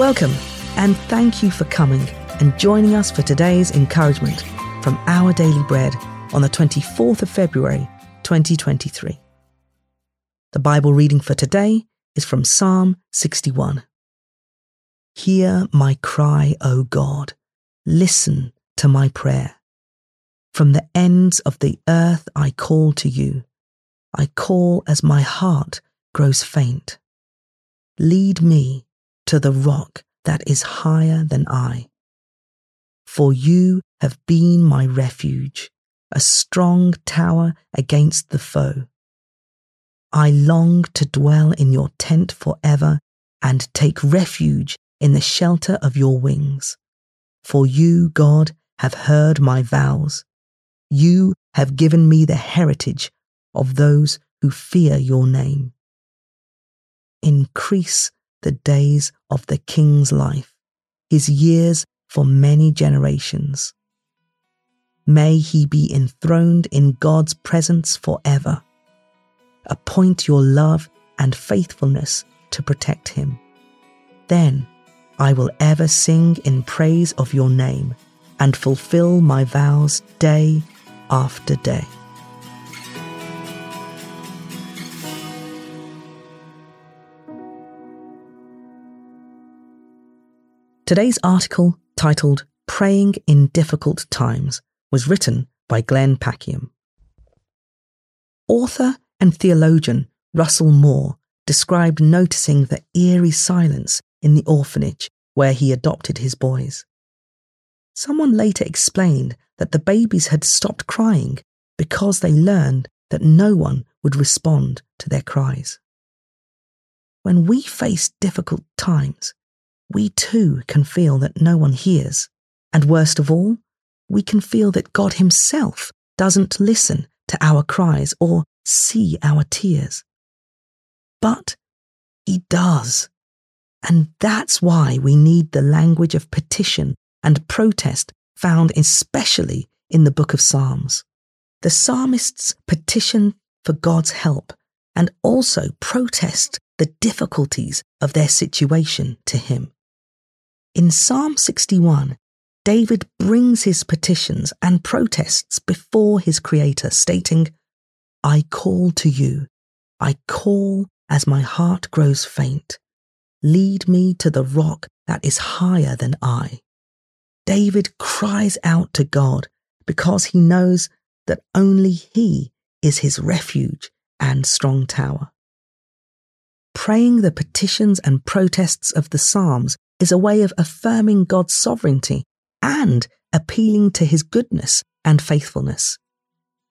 Welcome, and thank you for coming and joining us for today's encouragement from Our Daily Bread on the 24th of February, 2023. The Bible reading for today is from Psalm 61. Hear my cry, O God. Listen to my prayer. From the ends of the earth I call to you. I call as my heart grows faint. Lead me to the rock that is higher than I. For you have been my refuge, a strong tower against the foe. I long to dwell in your tent forever and take refuge in the shelter of your wings. For you, God, have heard my vows. You have given me the heritage of those who fear your name. Increase the days of the king's life, his years for many generations. May he be enthroned in God's presence forever. Appoint your love and faithfulness to protect him. Then I will ever sing in praise of your name and fulfill my vows day after day. Today's article, titled Praying in Difficult Times, was written by Glenn Packiam. Author and theologian Russell Moore described noticing the eerie silence in the orphanage where he adopted his boys. Someone later explained that the babies had stopped crying because they learned that no one would respond to their cries. When we face difficult times, we too can feel that no one hears. And worst of all, we can feel that God Himself doesn't listen to our cries or see our tears. But He does. And that's why we need the language of petition and protest found especially in the book of Psalms. The psalmists petition for God's help and also protest the difficulties of their situation to Him. In Psalm 61, David brings his petitions and protests before his Creator, stating, I call to you, I call as my heart grows faint. Lead me to the rock that is higher than I. David cries out to God because he knows that only He is his refuge and strong tower. Praying the petitions and protests of the Psalms is a way of affirming God's sovereignty and appealing to his goodness and faithfulness.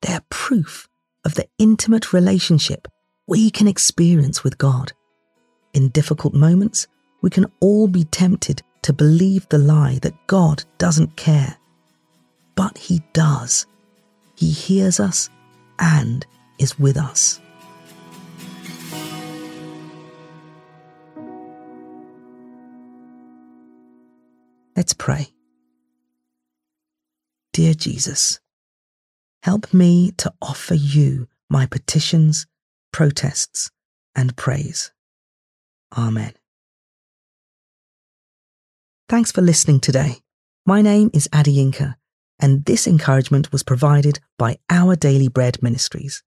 They're proof of the intimate relationship we can experience with God. In difficult moments, we can all be tempted to believe the lie that God doesn't care. But He does. He hears us and is with us. Let's pray. Dear Jesus, help me to offer you my petitions, protests, and praise. Amen. Thanks for listening today. My name is Adi and this encouragement was provided by Our Daily Bread Ministries.